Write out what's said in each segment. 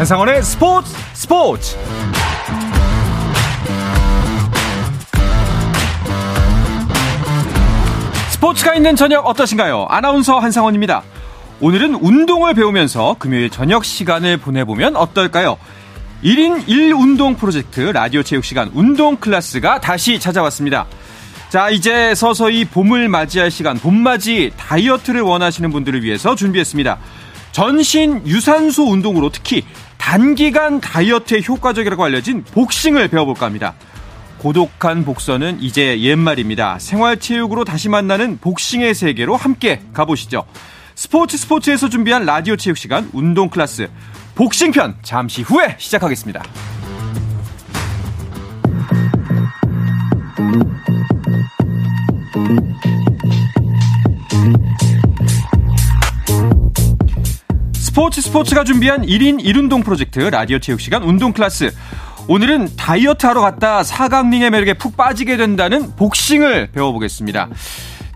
한상원의 스포츠 스포츠 스포츠가 있는 저녁 어떠신가요? 아나운서 한상원입니다. 오늘은 운동을 배우면서 금요일 저녁 시간을 보내보면 어떨까요? 1인 1 운동 프로젝트 라디오 체육 시간 운동 클래스가 다시 찾아왔습니다. 자, 이제 서서히 봄을 맞이할 시간, 봄맞이 다이어트를 원하시는 분들을 위해서 준비했습니다. 전신 유산소 운동으로 특히 단기간 다이어트에 효과적이라고 알려진 복싱을 배워볼까 합니다. 고독한 복서는 이제 옛말입니다. 생활체육으로 다시 만나는 복싱의 세계로 함께 가보시죠. 스포츠 스포츠에서 준비한 라디오 체육 시간 운동 클래스 복싱편 잠시 후에 시작하겠습니다. 스포츠 스포츠가 준비한 1인 1운동 프로젝트 라디오 체육 시간 운동 클래스. 오늘은 다이어트 하러 갔다 사각링의 매력에 푹 빠지게 된다는 복싱을 배워보겠습니다.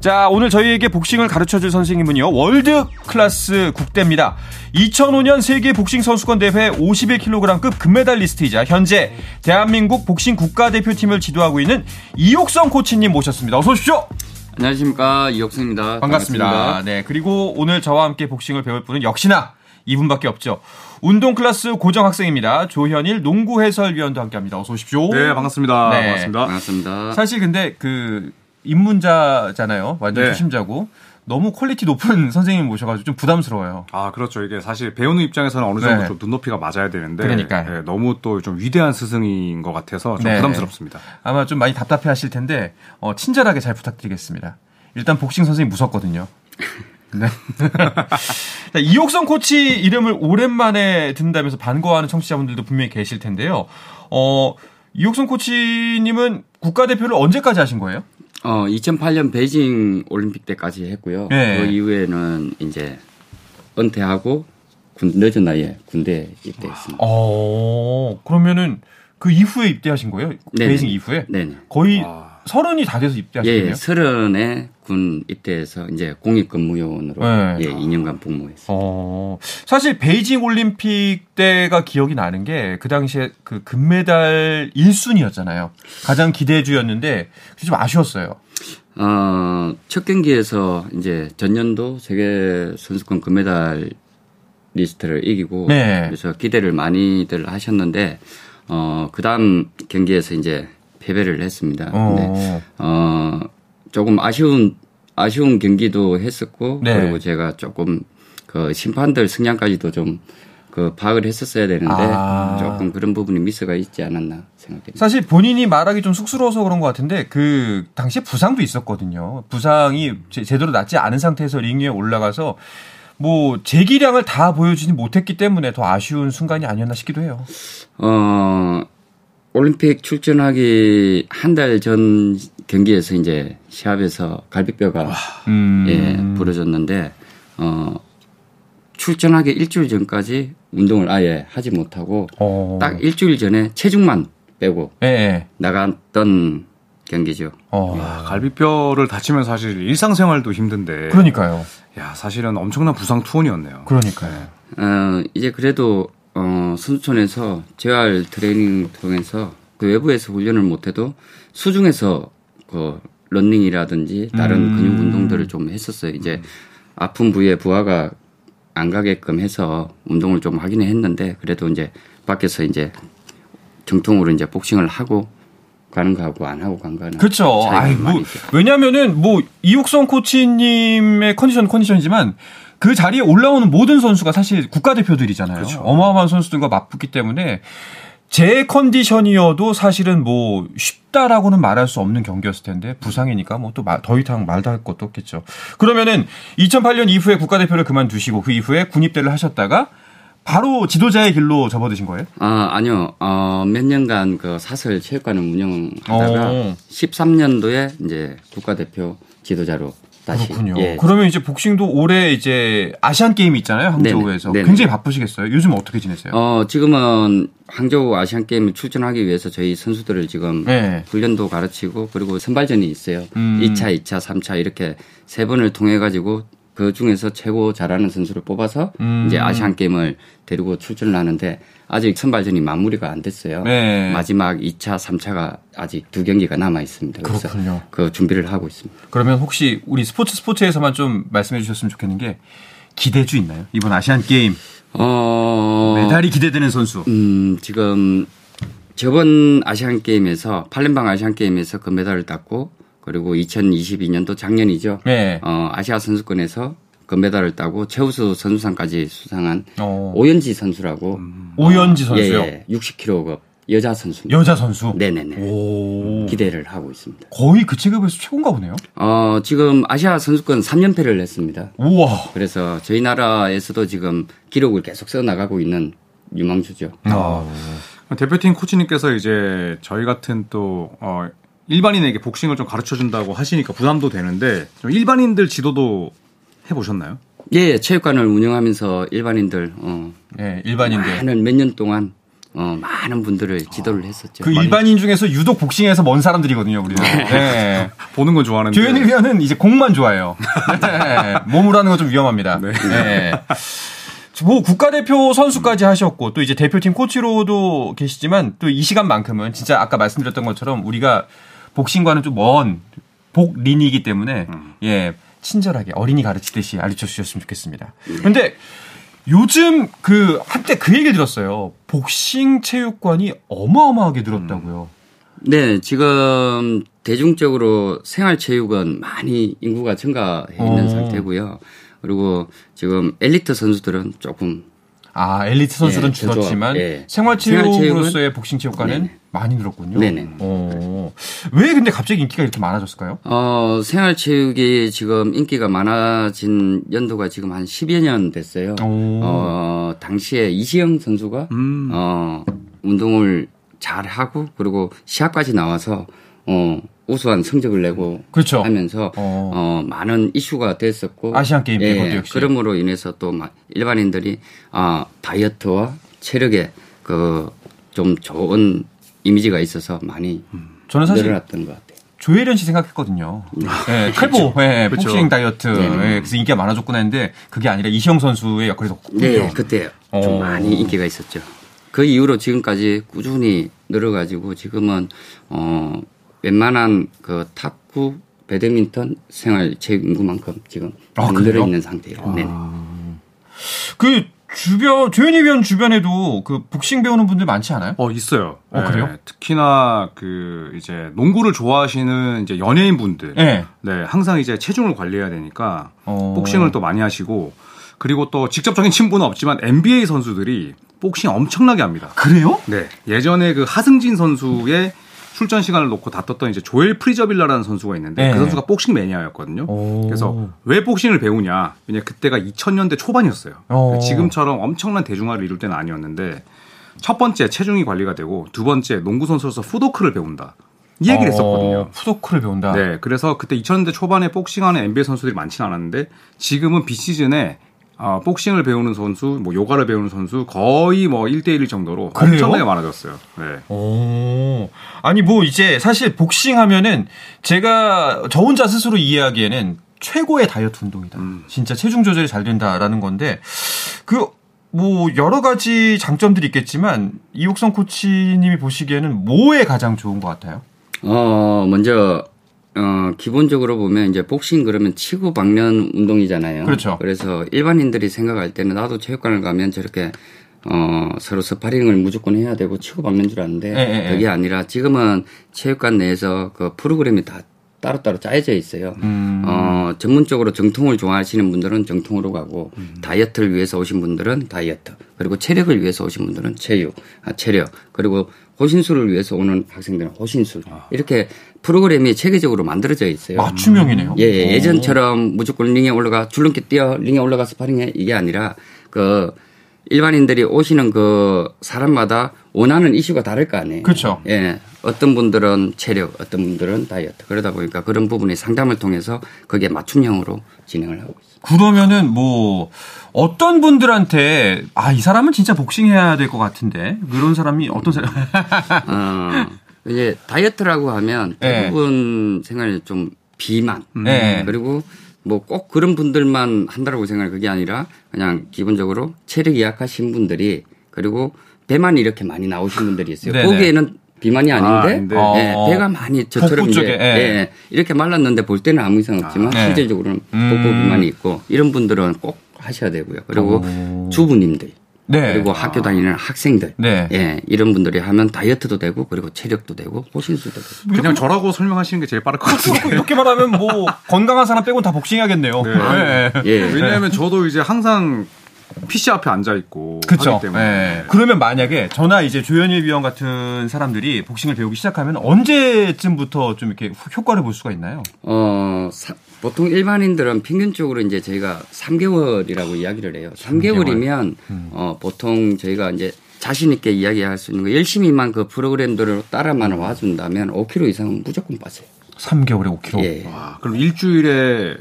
자, 오늘 저희에게 복싱을 가르쳐 줄 선생님은요, 월드 클래스 국대입니다. 2005년 세계 복싱 선수권 대회 51kg급 금메달리스트이자 현재 대한민국 복싱 국가대표팀을 지도하고 있는 이옥성 코치님 모셨습니다. 어서 오십시오! 안녕하십니까. 이옥성입니다. 반갑습니다. 반갑습니다. 네. 그리고 오늘 저와 함께 복싱을 배울 분은 역시나 이분밖에 없죠. 운동 클래스 고정 학생입니다. 조현일 농구 해설위원도 함께 합니다. 어서 오십시오. 네, 반갑습니다. 네. 반갑습니다. 반갑습니다. 사실 근데 그 입문자잖아요. 완전 네. 초심자고. 너무 quality 높은 선생님 모셔가지고 좀 부담스러워요. 아, 그렇죠. 이게 사실 배우는 입장에서는 어느 정도 네. 좀 눈높이가 맞아야 되는데. 그러니까. 네, 너무 또 좀 위대한 스승인 것 같아서 좀 네. 부담스럽습니다. 아마 좀 많이 답답해 하실 텐데, 어, 친절하게 잘 부탁드리겠습니다. 일단 복싱 선생님 무섭거든요. 네. 이옥성 코치 이름을 오랜만에 듣는다면서 반가워하는 청취자분들도 분명히 계실 텐데요. 어, 이옥성 코치님은 국가대표를 언제까지 하신 거예요? 어, 2008년 베이징 올림픽 때까지 했고요. 네. 그 이후에는 이제 은퇴하고 군, 늦은 나이에 군대 입대했습니다. 어, 그러면은 그 이후에 입대하신 거예요? 네네. 베이징 이후에? 네. 거의 아. 서른이 다 돼서 입대하신 예? 예, 서른에 군 입대해서 이제 공익근무요원으로 네. 예, 2년간 복무했어요. 어, 사실 베이징 올림픽 때가 기억이 나는 게 그 당시에 그 금메달 1순위였잖아요. 가장 기대주였는데 좀 아쉬웠어요. 어, 첫 경기에서 이제 전년도 세계 선수권 금메달 리스트를 이기고 네. 그래서 기대를 많이들 하셨는데 어, 그다음 경기에서 이제 패배를 했습니다. 어. 근데 어 조금 아쉬운 아쉬운 경기도 했었고 네. 그리고 제가 조금 그 심판들 승량까지도 좀 그 파악을 했었어야 되는데 아. 조금 그런 부분이 미스가 있지 않았나 생각됩니다. 사실 본인이 말하기 좀 쑥스러워서 그런 것 같은데 그 당시에 부상도 있었거든요. 부상이 제대로 낫지 않은 상태에서 링 위에 올라가서 뭐 재기량을 다 보여주지 못했기 때문에 더 아쉬운 순간이 아니었나 싶기도 해요. 어 올림픽 출전하기 한 달 전 경기에서 이제 시합에서 갈비뼈가 음. 예, 부러졌는데 어 출전하기 일주일 전까지 운동을 아예 하지 못하고 어. 딱 일주일 전에 체중만 빼고 예. 나갔던 경기죠. 어. 야, 갈비뼈를 다치면 사실 일상생활도 힘든데. 그러니까요. 야 사실은 엄청난 부상 투혼이었네요. 그러니까요. 어, 이제 그래도 어, 선수촌에서 재활 트레이닝 통해서 그 외부에서 훈련을 못해도 수중에서 그 런닝이라든지 다른 음. 근육 운동들을 좀 했었어요. 이제 아픈 부위에 부하가 안 가게끔 해서 운동을 좀 하긴 했는데 그래도 이제 밖에서 이제 정통으로 이제 복싱을 하고 가는 거하고 안 하고 간 거는 그렇죠. 아이, 뭐, 왜냐면은 뭐 이옥성 코치님의 컨디션 컨디션이지만 그 자리에 올라오는 모든 선수가 사실 국가대표들이잖아요. 그렇죠. 어마어마한 선수들과 맞붙기 때문에 제 컨디션이어도 사실은 뭐 쉽다라고는 말할 수 없는 경기였을 텐데 부상이니까 뭐 또 더 이상 말도 할 것도 없겠죠. 그러면은 2008년 이후에 국가대표를 그만두시고 그 이후에 군입대를 하셨다가 바로 지도자의 길로 접어드신 거예요? 아, 아니요. 어, 몇 년간 그 사설 체육관을 운영하다가 오. 13년도에 이제 국가대표 지도자로 다시. 그렇군요. 예. 그러면 이제 복싱도 올해 이제 아시안 게임이 있잖아요. 항저우에서. 네네. 굉장히 바쁘시겠어요. 요즘 어떻게 지내세요? 어, 지금은 항저우 아시안 게임에 출전하기 위해서 저희 선수들을 지금 네. 훈련도 가르치고 그리고 선발전이 있어요. 음. 2차, 2차, 3차 이렇게 세 번을 통해 가지고 그 중에서 최고 잘하는 선수를 뽑아서 음. 이제 아시안 게임을 데리고 출전을 하는데 아직 선발전이 마무리가 안 됐어요. 네. 마지막 2차, 3차가 아직 두 경기가 남아 있습니다. 그래서 그렇군요. 그 준비를 하고 있습니다. 그러면 혹시 우리 스포츠 스포츠에서만 좀 말씀해 주셨으면 좋겠는 게 기대주 있나요? 이번 아시안 게임 어... 메달이 기대되는 선수. 음, 지금 저번 아시안 게임에서 팔렘방 아시안 게임에서 금메달을 땄고 그리고 2022년도 작년이죠. 네. 어, 아시아 선수권에서 금메달을 따고 최우수 선수상까지 수상한 어. 오연지 선수라고. 음. 오연지 선수요? 예, 예 60kg 여자 선수. 여자 선수? 네네네. 오. 기대를 하고 있습니다. 거의 그 체급에서 최고인가 보네요? 어, 지금 아시아 선수권 3연패를 했습니다. 우와. 그래서 저희 나라에서도 지금 기록을 계속 써 나가고 있는 유망주죠. 아. 대표팀 코치님께서 이제 저희 같은 또, 어, 일반인에게 복싱을 좀 가르쳐 준다고 하시니까 부담도 되는데 좀 일반인들 지도도 해보셨나요? 예, 체육관을 운영하면서 일반인들, 어, 예, 일반인들 많은 몇 년 동안 어, 많은 분들을 지도를 했었죠. 그 일반인 중에서 유독 복싱에서 먼 사람들이거든요, 우리는. 네. 네. 보는 건 좋아하는데. 조현일 위원은 이제 공만 좋아해요. 네. 몸으로 하는 건 좀 위험합니다. 네. 네. 뭐 국가대표 선수까지 하셨고 또 이제 대표팀 코치로도 계시지만 또 이 시간만큼은 진짜 아까 말씀드렸던 것처럼 우리가 복싱과는 좀 먼 복린이기 때문에 음. 예 친절하게 어린이 가르치듯이 가르쳐 주셨으면 좋겠습니다. 그런데 요즘 그 한때 그 얘기를 들었어요. 복싱 체육관이 어마어마하게 늘었다고요. 네, 지금 대중적으로 생활체육은 많이 인구가 증가해 있는 어. 상태고요. 그리고 지금 엘리트 선수들은 조금 아 엘리트 선수는 네, 줄었지만 네. 생활체육으로서의 복싱 체육관은 네. 많이 늘었군요. 네네. 어. 왜 근데 갑자기 인기가 이렇게 많아졌을까요? 어, 생활체육이 지금 인기가 많아진 연도가 지금 한 10여 년 됐어요. 오. 어, 당시에 이시영 선수가 음. 어, 운동을 잘 하고 그리고 시합까지 나와서 어, 우수한 성적을 내고 그렇죠. 하면서 어. 어. 많은 이슈가 됐었고 아시안 게임 예, 때 역시 그러므로 인해서 또 일반인들이 아 다이어트와 체력에 그 좀 좋은 이미지가 있어서 많이 음. 저는 사실 늘어났던 것 같아요. 조혜련 씨 생각했거든요. 네, 네 탈보, 네, 그렇죠. 복싱 다이어트, 네. 네. 그래서 인기가 많아졌구나 했는데 그게 아니라 이시영 선수의 역할이 더 컸군요. 네, 그때 어. 좀 많이 인기가 있었죠. 그 이후로 지금까지 꾸준히 늘어가지고 지금은 어 웬만한 그 탁구, 배드민턴 생활 체육 인구만큼 지금 아, 늘어 있는 상태예요. 아. 네. 그 주변 조현희 위원 주변에도 그 복싱 배우는 분들 많지 않아요? 어 있어요. 어 네, 그래요? 특히나 그 이제 농구를 좋아하시는 이제 연예인 분들, 네. 네 항상 이제 체중을 관리해야 되니까 어. 복싱을 또 많이 하시고 그리고 또 직접적인 친분은 없지만 NBA 선수들이 복싱 엄청나게 합니다. 그래요? 네 예전에 그 하승진 선수의 출전 시간을 놓고 다퉜던 이제 조엘 프리즈빌라라는 선수가 있는데 네. 그 선수가 복싱 매니아였거든요. 오. 그래서 왜 복싱을 배우냐? 왜냐 그때가 2000년대 초반이었어요. 그러니까 지금처럼 엄청난 대중화를 이룰 때는 아니었는데 첫 번째 체중이 관리가 되고 두 번째 농구 선수로서 footwork를 배운다. 이 얘기를 어, 했었거든요. footwork를 배운다. 네, 그래서 그때 2000년대 초반에 복싱하는 NBA 선수들이 많지는 않았는데 지금은 비시즌에 어, 복싱을 배우는 선수, 뭐 요가를 배우는 선수 거의 뭐 1대1 정도로 그래요? 엄청나게 많아졌어요. 네. 오. 아니 뭐 이제 사실 복싱 하면은 제가 저 혼자 스스로 이해하기에는 최고의 다이어트 운동이다. 음. 진짜 체중 조절이 잘 된다라는 건데 그 뭐 여러 가지 장점들이 있겠지만 이옥성 코치님이 보시기에는 뭐에 가장 좋은 것 같아요? 어 먼저 어, 기본적으로 보면 이제 복싱 그러면 치고 박는 운동이잖아요. 그렇죠. 그래서 일반인들이 생각할 때는 나도 체육관을 가면 저렇게 어, 서로 스파링을 무조건 해야 되고 치고 박는 줄 아는데 에, 에, 에. 그게 아니라 지금은 체육관 내에서 그 프로그램이 다 따로따로 짜여져 있어요. 음. 어, 전문적으로 정통을 좋아하시는 분들은 정통으로 가고 음. 다이어트를 위해서 오신 분들은 다이어트 그리고 체력을 위해서 오신 분들은 체육, 아, 체력 그리고 호신술을 위해서 오는 학생들은 호신술 아. 이렇게 프로그램이 체계적으로 만들어져 있어요. 맞춤형이네요. 예, 예. 예전처럼 무조건 링에 올라가 줄넘기 뛰어 링에 올라가 스파링해 이게 아니라 그 일반인들이 오시는 그 사람마다 원하는 이슈가 다를 거 아니에요. 그렇죠. 예. 어떤 분들은 체력, 어떤 분들은 다이어트. 그러다 보니까 그런 부분이 상담을 통해서 그게 맞춤형으로 진행을 하고 있어요. 그러면은 뭐 어떤 분들한테 아, 이 사람은 진짜 복싱해야 될 것 같은데. 그런 사람이 어떤 사람? 어, 이제 다이어트라고 하면 네. 대부분 네. 생활이 좀 비만. 네. 그리고 뭐 꼭 그런 분들만 한다라고 생각해 그게 아니라 그냥 기본적으로 체력이 약하신 분들이 그리고 배만 이렇게 많이 나오신 분들이 있어요. 네네. 거기에는 비만이 아닌데 아, 네, 배가 많이 저처럼 이제 예. 예. 이렇게 말랐는데 볼 때는 아무 이상 없지만 아, 실질적으로는 음. 복부 비만이 있고 이런 분들은 꼭 하셔야 되고요. 그리고 오. 주부님들 네. 그리고 학교 다니는 학생들, 네. 예, 이런 분들이 하면 다이어트도 되고 그리고 체력도 되고 호신수도 되고. 그냥 저라고 설명하시는 게 제일 빠를 것 같은데. 이렇게 말하면 뭐 건강한 사람 빼곤 다 복싱해야겠네요. 네. 네. 예. 왜냐하면 저도 이제 항상 PC 앞에 앉아 있고 그렇죠. 네. 그러면 만약에 저나 이제 조현일 위원 같은 사람들이 복싱을 배우기 시작하면 언제쯤부터 좀 이렇게 효과를 볼 수가 있나요? 어, 사, 보통 일반인들은 평균적으로 이제 저희가 3개월이라고 이야기를 해요. 3개월이면 음. 어, 보통 저희가 이제 자신 있게 이야기할 수 있는 거 열심히만 그 프로그램들을 따라만 와준다면 5kg 이상은 무조건 빠져요. 3개월에 5kg. 예. 와, 그럼 일주일에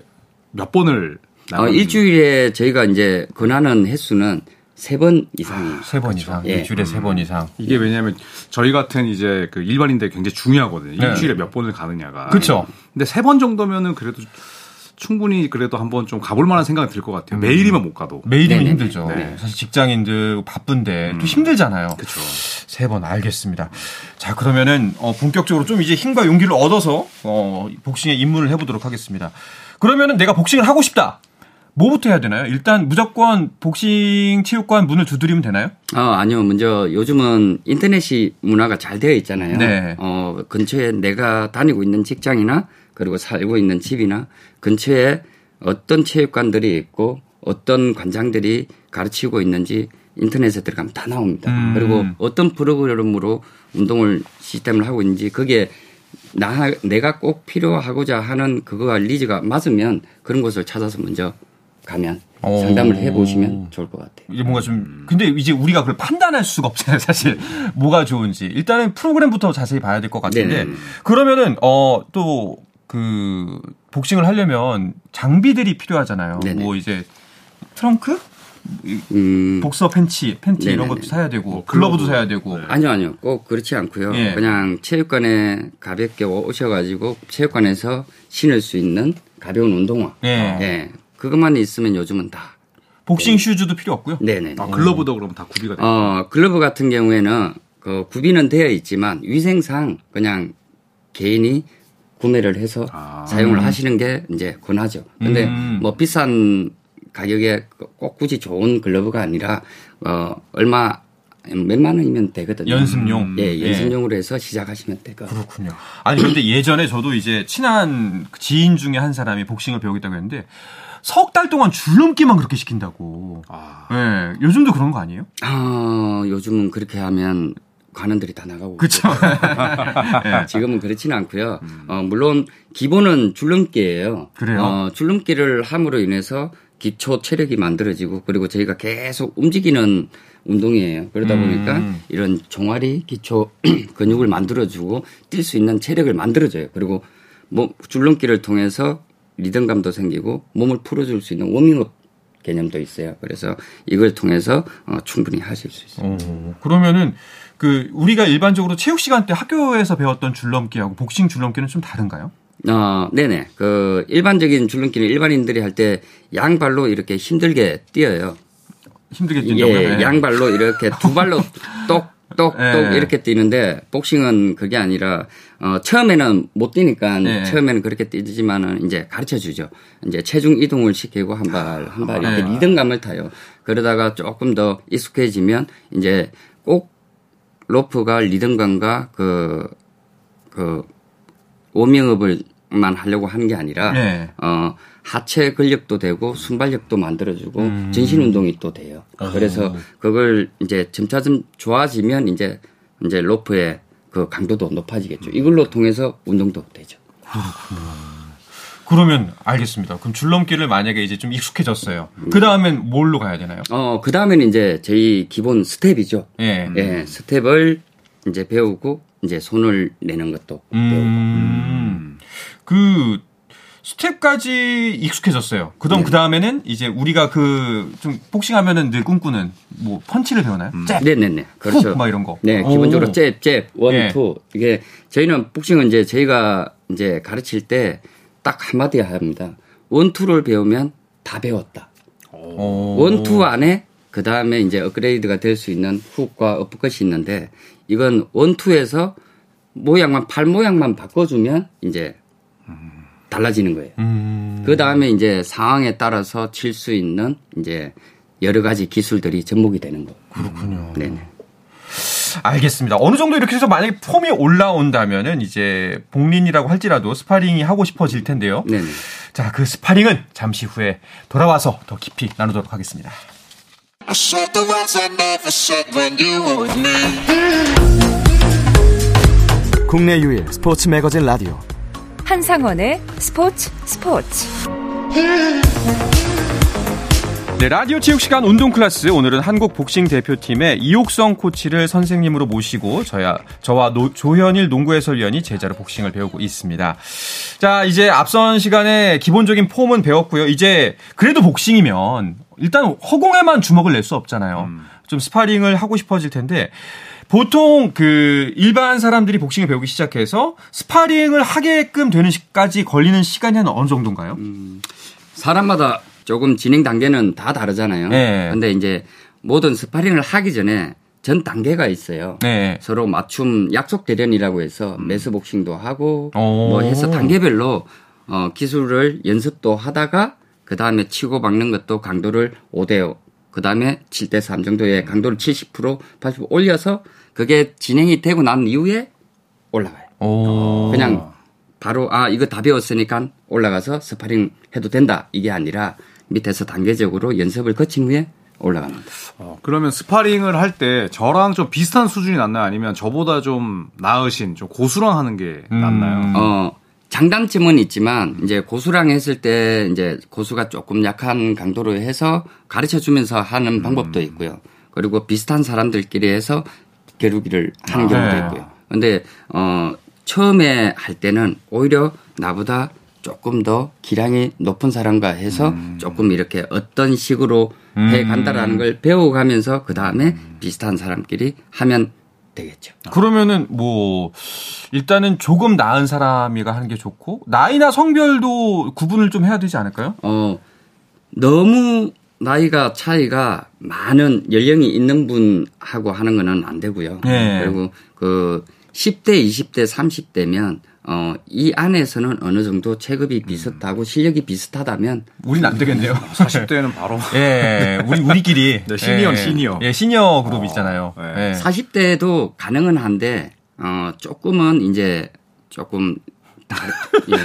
몇 번을 어, 일주일에 저희가 이제 권하는 횟수는 세번 이상이. 아, 세번. 이상. 예. 일주일에 세 번 이상. 이게 왜냐하면 저희 같은 이제 그 일반인들 굉장히 중요하거든요. 네. 일주일에 몇 번을 가느냐가. 그렇죠. 근데 세 번 정도면은 그래도 충분히 그래도 한번 좀 가볼 만한 생각이 들 것 같아요. 음. 매일이면 못 가도. 매일이면 네네네. 힘들죠. 네. 사실 직장인들 바쁜데 음. 또 힘들잖아요. 그렇죠. 세 번 알겠습니다. 자 그러면은 어, 본격적으로 좀 이제 힘과 용기를 얻어서 어, 복싱에 입문을 해보도록 하겠습니다. 그러면은 내가 복싱을 하고 싶다. 뭐부터 해야 되나요? 일단 무조건 복싱 체육관 문을 두드리면 되나요? 어, 아니요. 먼저 요즘은 인터넷이 문화가 잘 되어 있잖아요. 네. 어, 근처에 내가 다니고 있는 직장이나 그리고 살고 있는 집이나 근처에 어떤 체육관들이 있고 어떤 관장들이 가르치고 있는지 인터넷에 들어가면 다 나옵니다. 음. 그리고 어떤 프로그램으로 운동을 시스템을 하고 있는지 그게 나 내가 꼭 필요하고자 하는 그거와 리즈가 맞으면 그런 곳을 찾아서 먼저 가면 오. 상담을 해보시면 좋을 것 같아요. 이제 뭔가 좀 근데 이제 우리가 그걸 판단할 수가 없잖아요, 사실 뭐가 좋은지 일단은 프로그램부터 자세히 봐야 될 것 같은데 네네. 그러면은 어또 그 복싱을 하려면 장비들이 필요하잖아요. 네네. 뭐 이제 트렁크 음. 복서 팬치, 팬티 네네네. 이런 것도 사야 되고 뭐 글러브도 사야 되고. 네. 아니요, 아니요. 꼭 그렇지 않고요. 예. 그냥 체육관에 가볍게 오셔 가지고 체육관에서 신을 수 있는 가벼운 운동화. 예. 예. 그것만 있으면 요즘은 다. 복싱 네. 슈즈도 필요 없고요. 네네. 아, 글러브도 그럼 다 구비가 돼요. 어, 글러브 같은 경우에는 그 구비는 되어 있지만 위생상 그냥 개인이 구매를 해서 아. 사용을 음. 하시는 게 이제 권하죠. 근데 음. 뭐 비싼 가격에 꼭 굳이 좋은 글러브가 아니라 어 얼마 몇만 원이면 되거든요. 연습용. 예, 예. 연습용으로 해서 시작하시면 되거든요. 그렇군요. 아니 근데 예전에 저도 이제 친한 지인 중에 한 사람이 복싱을 배우겠다고 했는데 석 달 동안 줄넘기만 그렇게 시킨다고. 아. 네, 요즘도 그런 거 아니에요? 아, 요즘은 그렇게 하면 관원들이 다 나가고. 그렇죠. 네. 지금은 그렇지는 않고요. 음. 어, 물론 기본은 줄넘기예요. 그래요. 어, 줄넘기를 함으로 인해서 기초 체력이 만들어지고 그리고 저희가 계속 움직이는 운동이에요. 그러다 보니까 음. 이런 종아리 기초 근육을 만들어주고 뛸 수 있는 체력을 만들어줘요. 그리고 뭐 줄넘기를 통해서 리듬감도 생기고 몸을 풀어줄 수 있는 워밍업 개념도 있어요. 그래서 이걸 통해서 어, 충분히 하실 수 있어요. 어, 그러면은 그 우리가 일반적으로 체육 시간 때 학교에서 배웠던 줄넘기하고 복싱 줄넘기는 좀 다른가요? 어, 네네. 그 일반적인 줄넘기는 일반인들이 할 때 양발로 이렇게 힘들게 뛰어요. 뛴다고요? 예, 네. 양발로 이렇게 두 발로 똑 똑똑 네. 이렇게 뛰는데 복싱은 그게 아니라 어 처음에는 못 뛰니까 네. 처음에는 그렇게 뛰지만은 이제 가르쳐 주죠. 이제 체중 이동을 시키고 한 발 한 발 이렇게 네. 리듬감을 타요. 그러다가 조금 더 익숙해지면 이제 꼭 로프가 리듬감과 그, 그, 오밍업을만 하려고 하는 게 아니라, 네. 어, 하체 근력도 되고 순발력도 만들어주고 음. 전신 운동이 또 돼요. 어. 그래서 그걸 이제 점차점 좋아지면 이제 이제 로프의 그 강도도 높아지겠죠. 이걸로 통해서 운동도 되죠. 그러면 알겠습니다. 그럼 줄넘기를 만약에 이제 좀 익숙해졌어요. 음. 그 다음엔 뭘로 가야 되나요? 어, 그 다음에는 이제 저희 기본 스텝이죠. 예. 예, 스텝을 이제 배우고 이제 손을 내는 것도 음. 배우고. 음. 그 스텝까지 익숙해졌어요. 그럼 그 다음에는 이제 우리가 그 좀 복싱하면은 늘 꿈꾸는 뭐 펀치를 배우나요? 음. 잽, 네네네, 그렇죠. 훅, 막 이런 거. 네, 기본적으로 잽, 잽, one, 예. two 이게 저희는 복싱은 이제 저희가 이제 가르칠 때 딱 한마디 합니다. one two를 배우면 다 배웠다. 오. one two 안에 그 다음에 이제 업그레이드가 될 수 있는 훅과 업컷이 있는데 이건 one two에서 모양만 팔 모양만 바꿔주면 이제 달라지는 거예요. 음. 그 다음에 이제 상황에 따라서 칠 수 있는 이제 여러 가지 기술들이 접목이 되는 거. 그렇군요. 네네. 알겠습니다. 어느 정도 이렇게 해서 만약에 폼이 올라온다면은 이제 복린이라고 할지라도 스파링이 하고 싶어질 텐데요. 네네. 자, 그 스파링은 잠시 후에 돌아와서 더 깊이 나누도록 하겠습니다. 국내 유일 스포츠 매거진 라디오 한상원의 스포츠 스포츠 네, 라디오 체육 시간 운동 클래스 오늘은 한국 복싱 대표팀의 이옥성 코치를 선생님으로 모시고 저야 저와 노, 조현일 농구 해설위원이 제자로 복싱을 배우고 있습니다. 자, 이제 앞선 시간에 기본적인 폼은 배웠고요. 이제 그래도 복싱이면 일단 허공에만 주먹을 낼 수 없잖아요. 음. 좀 스파링을 하고 싶어질 텐데 보통 그 일반 사람들이 복싱을 배우기 시작해서 스파링을 하게끔 되는 시까지 걸리는 시간이 한 어느 정도인가요? 음, 사람마다 조금 진행 단계는 다 다르잖아요. 네. 근데 이제 모든 스파링을 하기 전에 전 단계가 있어요. 네. 서로 맞춤 약속 대련이라고 해서 음. mass 복싱도 하고 오. 뭐 해서 단계별로 어 기술을 연습도 하다가 그 다음에 치고 박는 것도 강도를 5대5, 그 다음에 7대3 정도의 강도를 70% 80% 올려서 그게 진행이 되고 난 이후에 올라가요. 오. 그냥 바로 아 이거 다 배웠으니까 올라가서 스파링 해도 된다 이게 아니라 밑에서 단계적으로 연습을 거친 후에 올라갑니다. 어, 그러면 스파링을 할 때 저랑 좀 비슷한 수준이 낫나요? 아니면 저보다 좀 나으신 좀 고수랑 하는 게 음. 낫나요? 어, 장단점은 있지만 이제 고수랑 했을 때 이제 고수가 조금 약한 강도로 해서 가르쳐 주면서 하는 음. 방법도 있고요. 그리고 비슷한 사람들끼리 해서 겨루기를 하는 아, 경우도 네. 있고요. 근데 어 처음에 할 때는 오히려 나보다 조금 더 기량이 높은 사람과 해서 음. 조금 이렇게 어떤 식으로 음. 해 간다라는 걸 배워가면서 그 다음에 음. 비슷한 사람끼리 하면 되겠죠. 그러면은 뭐 일단은 조금 나은 사람이가 하는 게 좋고 나이나 성별도 구분을 좀 해야 되지 않을까요? 어 너무 나이가 차이가 많은 연령이 있는 분하고 하는 거는 안 되고요. 네. 그리고 그 10대, 20대, 30대면 어, 이 안에서는 어느 정도 체급이 음. 비슷하고 실력이 비슷하다면 우린 안 되겠네요. 40대는 바로 예, 우리 우리끼리 네, 시니어 예, 시니어. 예, 시니어 그룹 어, 있잖아요. 예. 40대도 가능은 한데 어, 조금은 이제 조금 예,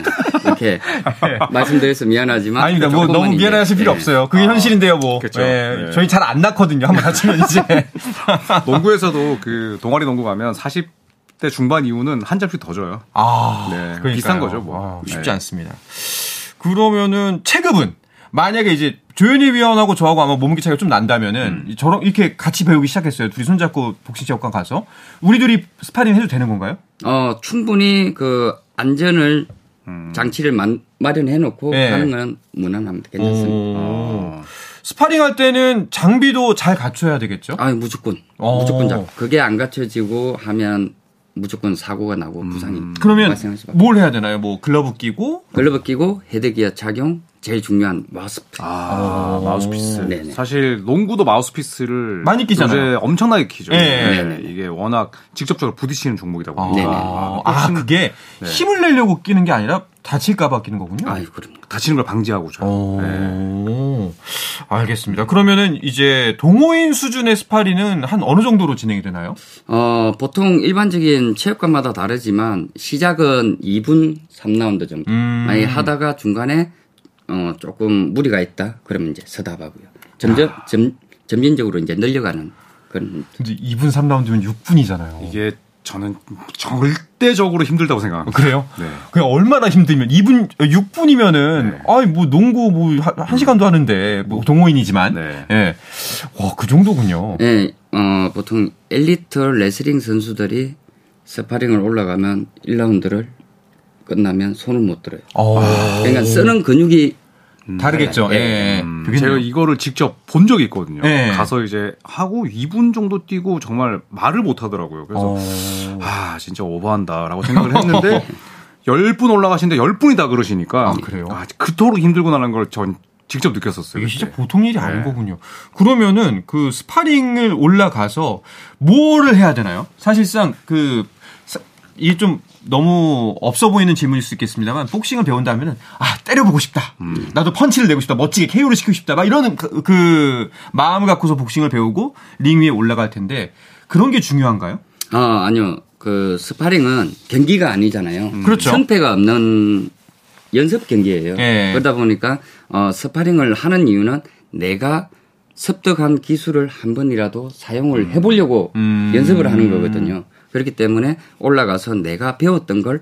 이렇게 말씀드려서 미안하지만 아닙니다. 뭐 너무 미안하실 필요 예. 없어요. 그게 아, 현실인데요, 뭐. 그렇죠. 예, 예. 저희 잘 안 낫거든요. 한번 다치면 이제 농구에서도 그 동아리 농구 가면 40 20대 중반 이후는 한 점씩 더 줘요. 아, 네. 비싼 거죠, 뭐. 아, 쉽지 네. 않습니다. 그러면은 체급은 만약에 이제 조현일 위원하고 저하고 아마 몸무게 차이가 좀 난다면은 음. 저랑 이렇게 같이 배우기 시작했어요. 둘이 손잡고 복싱 체육관 가서 우리 둘이 스파링 해도 되는 건가요? 어, 충분히 그 안전을 음. 장치를 만, 마련해 놓고 네. 하는 건 무난합니다. 괜찮습니다. 어. 스파링 할 때는 장비도 잘 갖춰야 되겠죠? 아, 무조건. 오. 무조건 장. 그게 안 갖춰지고 하면 무조건 사고가 나고 음. 부상이 그러면 뭘 해야 되나요? 뭐 글러브 끼고 글러브 끼고 헤드기어 착용 제일 중요한 마우스피스. 아, 마우스피스. 네네. 사실 농구도 마우스피스를 많이 끼잖아요. 요새 엄청나게 끼죠. 네. 네. 이게 워낙 직접적으로 부딪히는 종목이다 보니까. 아, 아, 아 그게 네. 힘을 내려고 끼는 게 아니라 다칠까봐 끼는 거군요. 아유, 그럼 다치는 걸 방지하고죠. 네. 알겠습니다. 그러면은 이제 동호인 수준의 스파리는 한 어느 정도로 진행이 되나요? 어, 보통 일반적인 체육관마다 다르지만 시작은 2분 3라운드 정도. 음. 많이 하다가 중간에 어, 조금 무리가 있다. 그러면 이제 서답하고요. 점점, 아. 점, 점진적으로 이제 늘려가는 그런. 근데 2분 3라운드면 6분이잖아요. 이게 저는 절대적으로 힘들다고 생각합니다. 그래요? 네. 그냥 얼마나 힘들면 2분 6분이면은 네. 아이 뭐 농구 뭐한 시간도 하는데 뭐 동호인이지만 네. 예. 와, 그 정도군요. 네. 어, 보통 엘리트 레슬링 선수들이 스파링을 올라가면 1라운드를 끝나면 손을 못 들어요. 오. 아. 그러니까 쓰는 근육이 음, 다르겠죠. 예. 예. 음, 제가 이거를 직접 본 적이 있거든요. 예. 가서 이제 하고 2분 정도 뛰고 정말 말을 못 하더라고요. 그래서 어... 아 진짜 오버한다라고 생각을 했는데 10분 올라가시는데 10분이 다 그러시니까 아, 그래요? 아, 그토록 힘들고 나는 걸 전 직접 느꼈었어요. 이게 진짜 보통 일이 아닌 네. 거군요. 그러면은 그 스파링을 올라가서 뭐를 해야 되나요? 사실상 그 이게 좀 너무 없어 보이는 질문일 수 있겠습니다만 복싱을 배운다면은 아 때려보고 싶다. 음. 나도 펀치를 내고 싶다. 멋지게 KO를 시키고 싶다. 막 이런 그, 그 마음을 갖고서 복싱을 배우고 링 위에 올라갈 텐데 그런 게 중요한가요? 아 아니요. 그 스파링은 경기가 아니잖아요. 음. 그렇죠. 승패가 없는 연습 경기예요. 네. 그러다 보니까 어, 스파링을 하는 이유는 내가 습득한 기술을 한 번이라도 사용을 해보려고 음. 연습을 하는 거거든요. 그렇기 때문에 올라가서 내가 배웠던 걸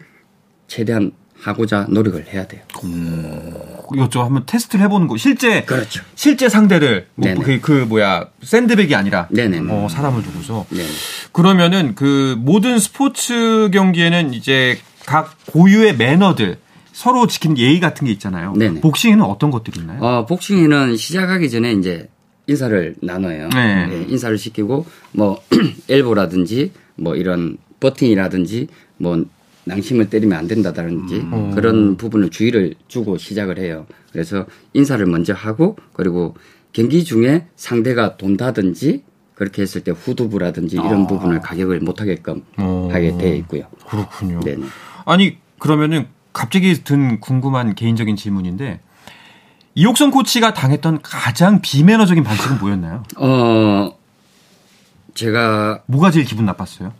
최대한 하고자 노력을 해야 돼요. 음. 이것저 한번 테스트를 해보는 거. 실제 그렇죠. 실제 상대를 뭐 그, 그, 뭐야 샌드백이 아니라 네네 어, 사람을 두고서 네네. 그러면은 그 모든 스포츠 경기에는 이제 각 고유의 매너들 서로 지키는 예의 같은 게 있잖아요. 네네. 복싱에는 어떤 것들이 있나요? 어, 복싱에는 시작하기 전에 이제 인사를 나눠요. 네. 네, 인사를 시키고 뭐 엘보라든지 뭐 이런 버팅이라든지 뭐 낭심을 때리면 안 된다든지 음. 그런 부분을 주의를 주고 시작을 해요. 그래서 인사를 먼저 하고 그리고 경기 중에 상대가 돈다든지 그렇게 했을 때 후두부라든지 이런 아. 부분을 가격을 못 하게끔 어. 하게 되어 있고요. 그렇군요. 네네. 아니 그러면은 갑자기 든 궁금한 개인적인 질문인데 이옥성 코치가 당했던 가장 비매너적인 반칙은 뭐였나요? 어 제가 뭐가 제일 기분 나빴어요?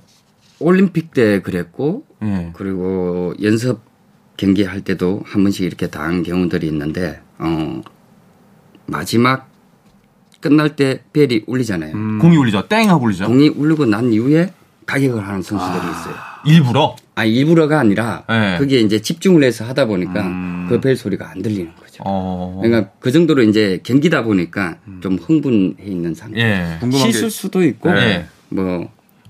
올림픽 때 그랬고 네. 그리고 연습 경기 할 때도 한 번씩 이렇게 당한 경우들이 있는데 어 마지막 끝날 때 벨이 울리잖아요. 음. 공이 울리죠. 땡 하고 울리죠. 공이 울리고 난 이후에 가격을 하는 선수들이 아. 있어요. 일부러? 아 일부러가 아니라 네. 그게 이제 집중을 해서 하다 보니까 음. 그벨 소리가 안 들리는 거 죠. 어. 그러니까 그 정도로 이제 경기다 보니까 음. 좀 흥분해 있는 상태. 예. 씻을 수도 있고 네. 뭐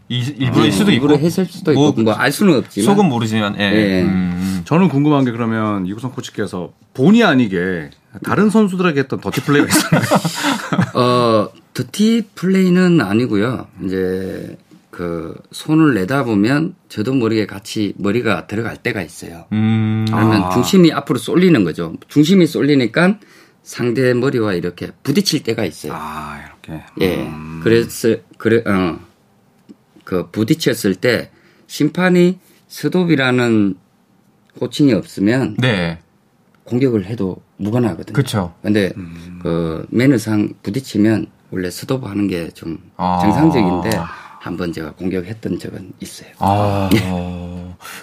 일부러일 수도 있고 일부러 했을 수도 있고 뭐 알 수는 없지만 속은 모르지만 예. 예. 음. 저는 궁금한 게 그러면 이구성 코치께서 본의 아니게 다른 선수들에게 했던 dirty play가 있었나요? 어 dirty play는 아니고요. 이제 그 손을 내다 보면 저도 모르게 같이 머리가 들어갈 때가 있어요. 음. 그러면 아. 중심이 앞으로 쏠리는 거죠. 중심이 쏠리니까 상대 머리와 이렇게 부딪힐 때가 있어요. 아 이렇게. 예. 음. 그래서 그래 어 그 부딪혔을 때 심판이 스톱이라는 호칭이 없으면 네. 공격을 해도 무관하거든요. 그렇죠. 근데 음. 그 매너상 부딪히면 원래 스톱하는 게 좀 아. 정상적인데 한번 제가 공격했던 적은 있어요. 아.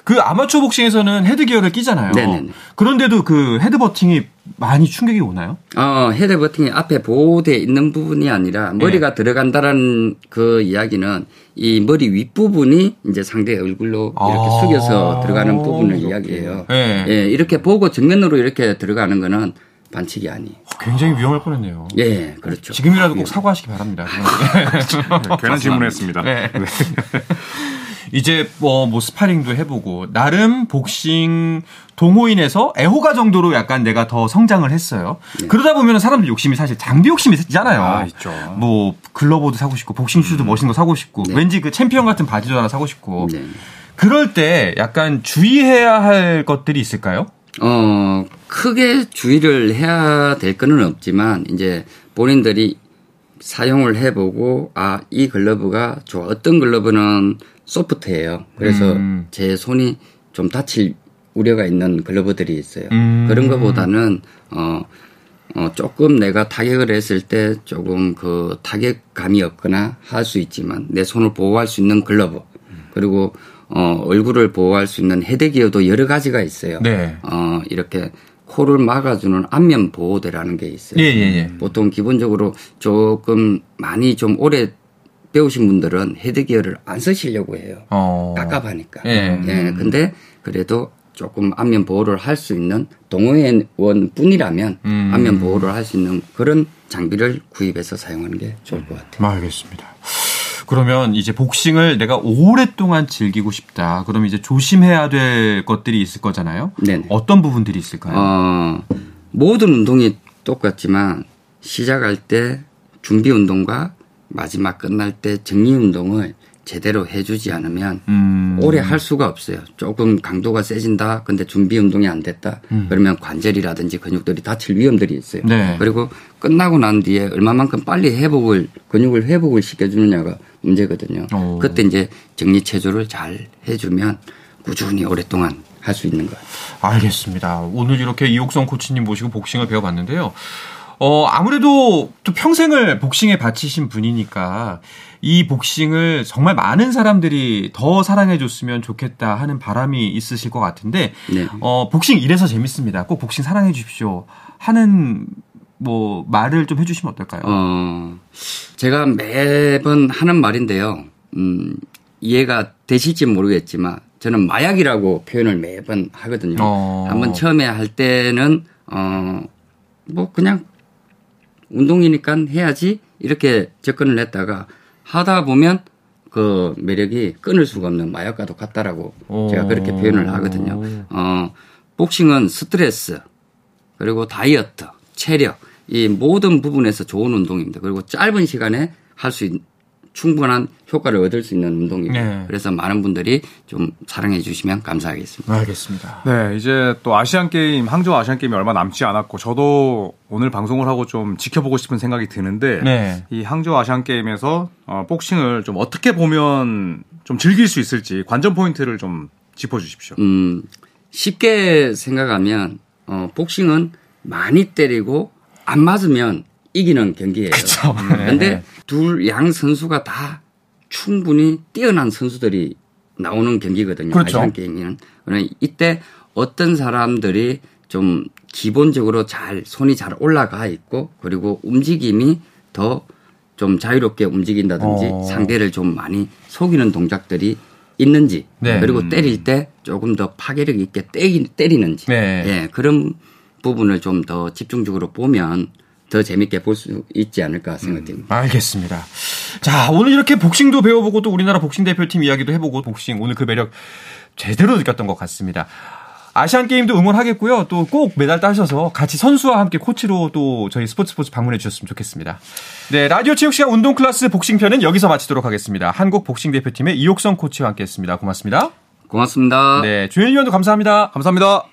그 아마추어 복싱에서는 헤드 기어를 끼잖아요. 네네 그런데도 그 헤드 버팅이 많이 충격이 오나요? 어, 헤드 버팅이 앞에 보호대 있는 부분이 아니라 머리가 네. 들어간다라는 그 이야기는 이 머리 윗부분이 이제 상대 얼굴로 이렇게 아. 숙여서 들어가는 부분을 이야기해요. 네. 예, 이렇게 보고 정면으로 이렇게 들어가는 거는 반칙이 아니. 굉장히 위험할 뻔했네요. 예, 그렇죠. 지금이라도 꼭 예. 사과하시기 바랍니다. 네, 괜한 질문했습니다. 네. 네. 이제 뭐, 뭐 스파링도 해보고 나름 복싱 동호인에서 애호가 정도로 약간 내가 더 성장을 했어요. 네. 그러다 보면 사람들 욕심이 사실 장비 욕심이 있잖아요. 아, 있죠. 뭐 글러브도 사고 싶고 복싱 슈즈도 음. 멋있는 거 사고 싶고 네. 왠지 그 챔피언 같은 바지도 하나 사고 싶고. 네. 그럴 때 약간 주의해야 할 것들이 있을까요? 어, 크게 주의를 해야 될 거는 없지만, 이제 본인들이 사용을 해보고, 아, 이 글러브가 좋아. 어떤 글러브는 소프트해요. 그래서 음. 제 손이 좀 다칠 우려가 있는 글러브들이 있어요. 음. 그런 것보다는, 어, 어, 조금 내가 타격을 했을 때 조금 그 타격감이 없거나 할 수 있지만 내 손을 보호할 수 있는 글러브. 그리고 어, 얼굴을 보호할 수 있는 헤드기어도 여러 가지가 있어요. 네. 어, 이렇게 코를 막아주는 안면 보호대라는 게 있어요. 예, 예, 예. 보통 기본적으로 조금 많이 좀 오래 배우신 분들은 헤드기어를 안 쓰시려고 해요. 어. 깝깝하니까. 예. 예. 근데 그래도 조금 안면 보호를 할 수 있는 동호회원 뿐이라면 음. 안면 보호를 할 수 있는 그런 장비를 구입해서 사용하는 게 좋을 것 같아요. 알겠습니다. 그러면 이제 복싱을 내가 오랫동안 즐기고 싶다. 그럼 이제 조심해야 될 것들이 있을 거잖아요. 네. 어떤 부분들이 있을까요? 어, 모든 운동이 똑같지만 시작할 때 준비 운동과 마지막 끝날 때 정리 운동을 제대로 해주지 않으면 음. 오래 할 수가 없어요. 조금 강도가 세진다. 근데 준비 운동이 안 됐다. 음. 그러면 관절이라든지 근육들이 다칠 위험들이 있어요. 네. 그리고 끝나고 난 뒤에 얼마만큼 빨리 회복을 근육을 회복을 시켜주느냐가 문제거든요. 오. 그때 이제 정리 체조를 잘 해주면 꾸준히 오랫동안 할 수 있는 것 같아요. 알겠습니다. 오늘 이렇게 이옥성 코치님 모시고 복싱을 배워봤는데요. 어, 아무래도 또 평생을 복싱에 바치신 분이니까 이 복싱을 정말 많은 사람들이 더 사랑해줬으면 좋겠다 하는 바람이 있으실 것 같은데, 네. 어, 복싱 이래서 재밌습니다. 꼭 복싱 사랑해 주십시오. 하는 뭐 말을 좀 해주시면 어떨까요? 어, 제가 매번 하는 말인데요. 음, 이해가 되실지 모르겠지만 저는 마약이라고 표현을 매번 하거든요. 어. 한번 처음에 할 때는 어, 뭐 그냥 운동이니까 해야지 이렇게 접근을 했다가 하다 보면 그 매력이 끊을 수가 없는 마약과도 같다라고 오. 제가 그렇게 표현을 하거든요. 어, 복싱은 스트레스, 그리고 다이어트, 체력, 이 모든 부분에서 좋은 운동입니다. 그리고 짧은 시간에 할수 있는 충분한 효과를 얻을 수 있는 운동이고 네. 그래서 많은 분들이 좀 사랑해 주시면 감사하겠습니다. 알겠습니다. 네, 이제 또 아시안 게임 항저우 아시안 게임이 얼마 남지 않았고 저도 오늘 방송을 하고 좀 지켜보고 싶은 생각이 드는데 네. 이 항저우 아시안 게임에서 어, 복싱을 좀 어떻게 보면 좀 즐길 수 있을지 관전 포인트를 좀 짚어 주십시오. 음, 쉽게 생각하면 어, 복싱은 많이 때리고 안 맞으면 이기는 경기예요. 그렇죠. 그런데 네. 둘양 선수가 다 충분히 뛰어난 선수들이 나오는 경기거든요. 그렇죠. 아시안 게임은. 이때 어떤 사람들이 좀 기본적으로 잘 손이 잘 올라가 있고 그리고 움직임이 더 좀 자유롭게 움직인다든지 어. 상대를 좀 많이 속이는 동작들이 있는지 네. 그리고 때릴 때 조금 더 파괴력 있게 때리, 때리는지 네. 예, 그런 부분을 좀 더 집중적으로 보면 더 재밌게 볼 수 있지 않을까 생각됩니다. 음, 알겠습니다. 자, 오늘 이렇게 복싱도 배워보고 또 우리나라 복싱 대표팀 이야기도 해보고 복싱 오늘 그 매력 제대로 느꼈던 것 같습니다. 아시안 게임도 응원하겠고요. 또 꼭 메달 따셔서 같이 선수와 함께 코치로 또 저희 스포츠 스포츠 방문해 주셨으면 좋겠습니다. 네, 라디오 체육 시간 운동 클래스 복싱 편은 여기서 마치도록 하겠습니다. 한국 복싱 대표팀의 이옥성 코치와 함께했습니다. 고맙습니다. 고맙습니다. 네, 조현 위원도 감사합니다. 감사합니다.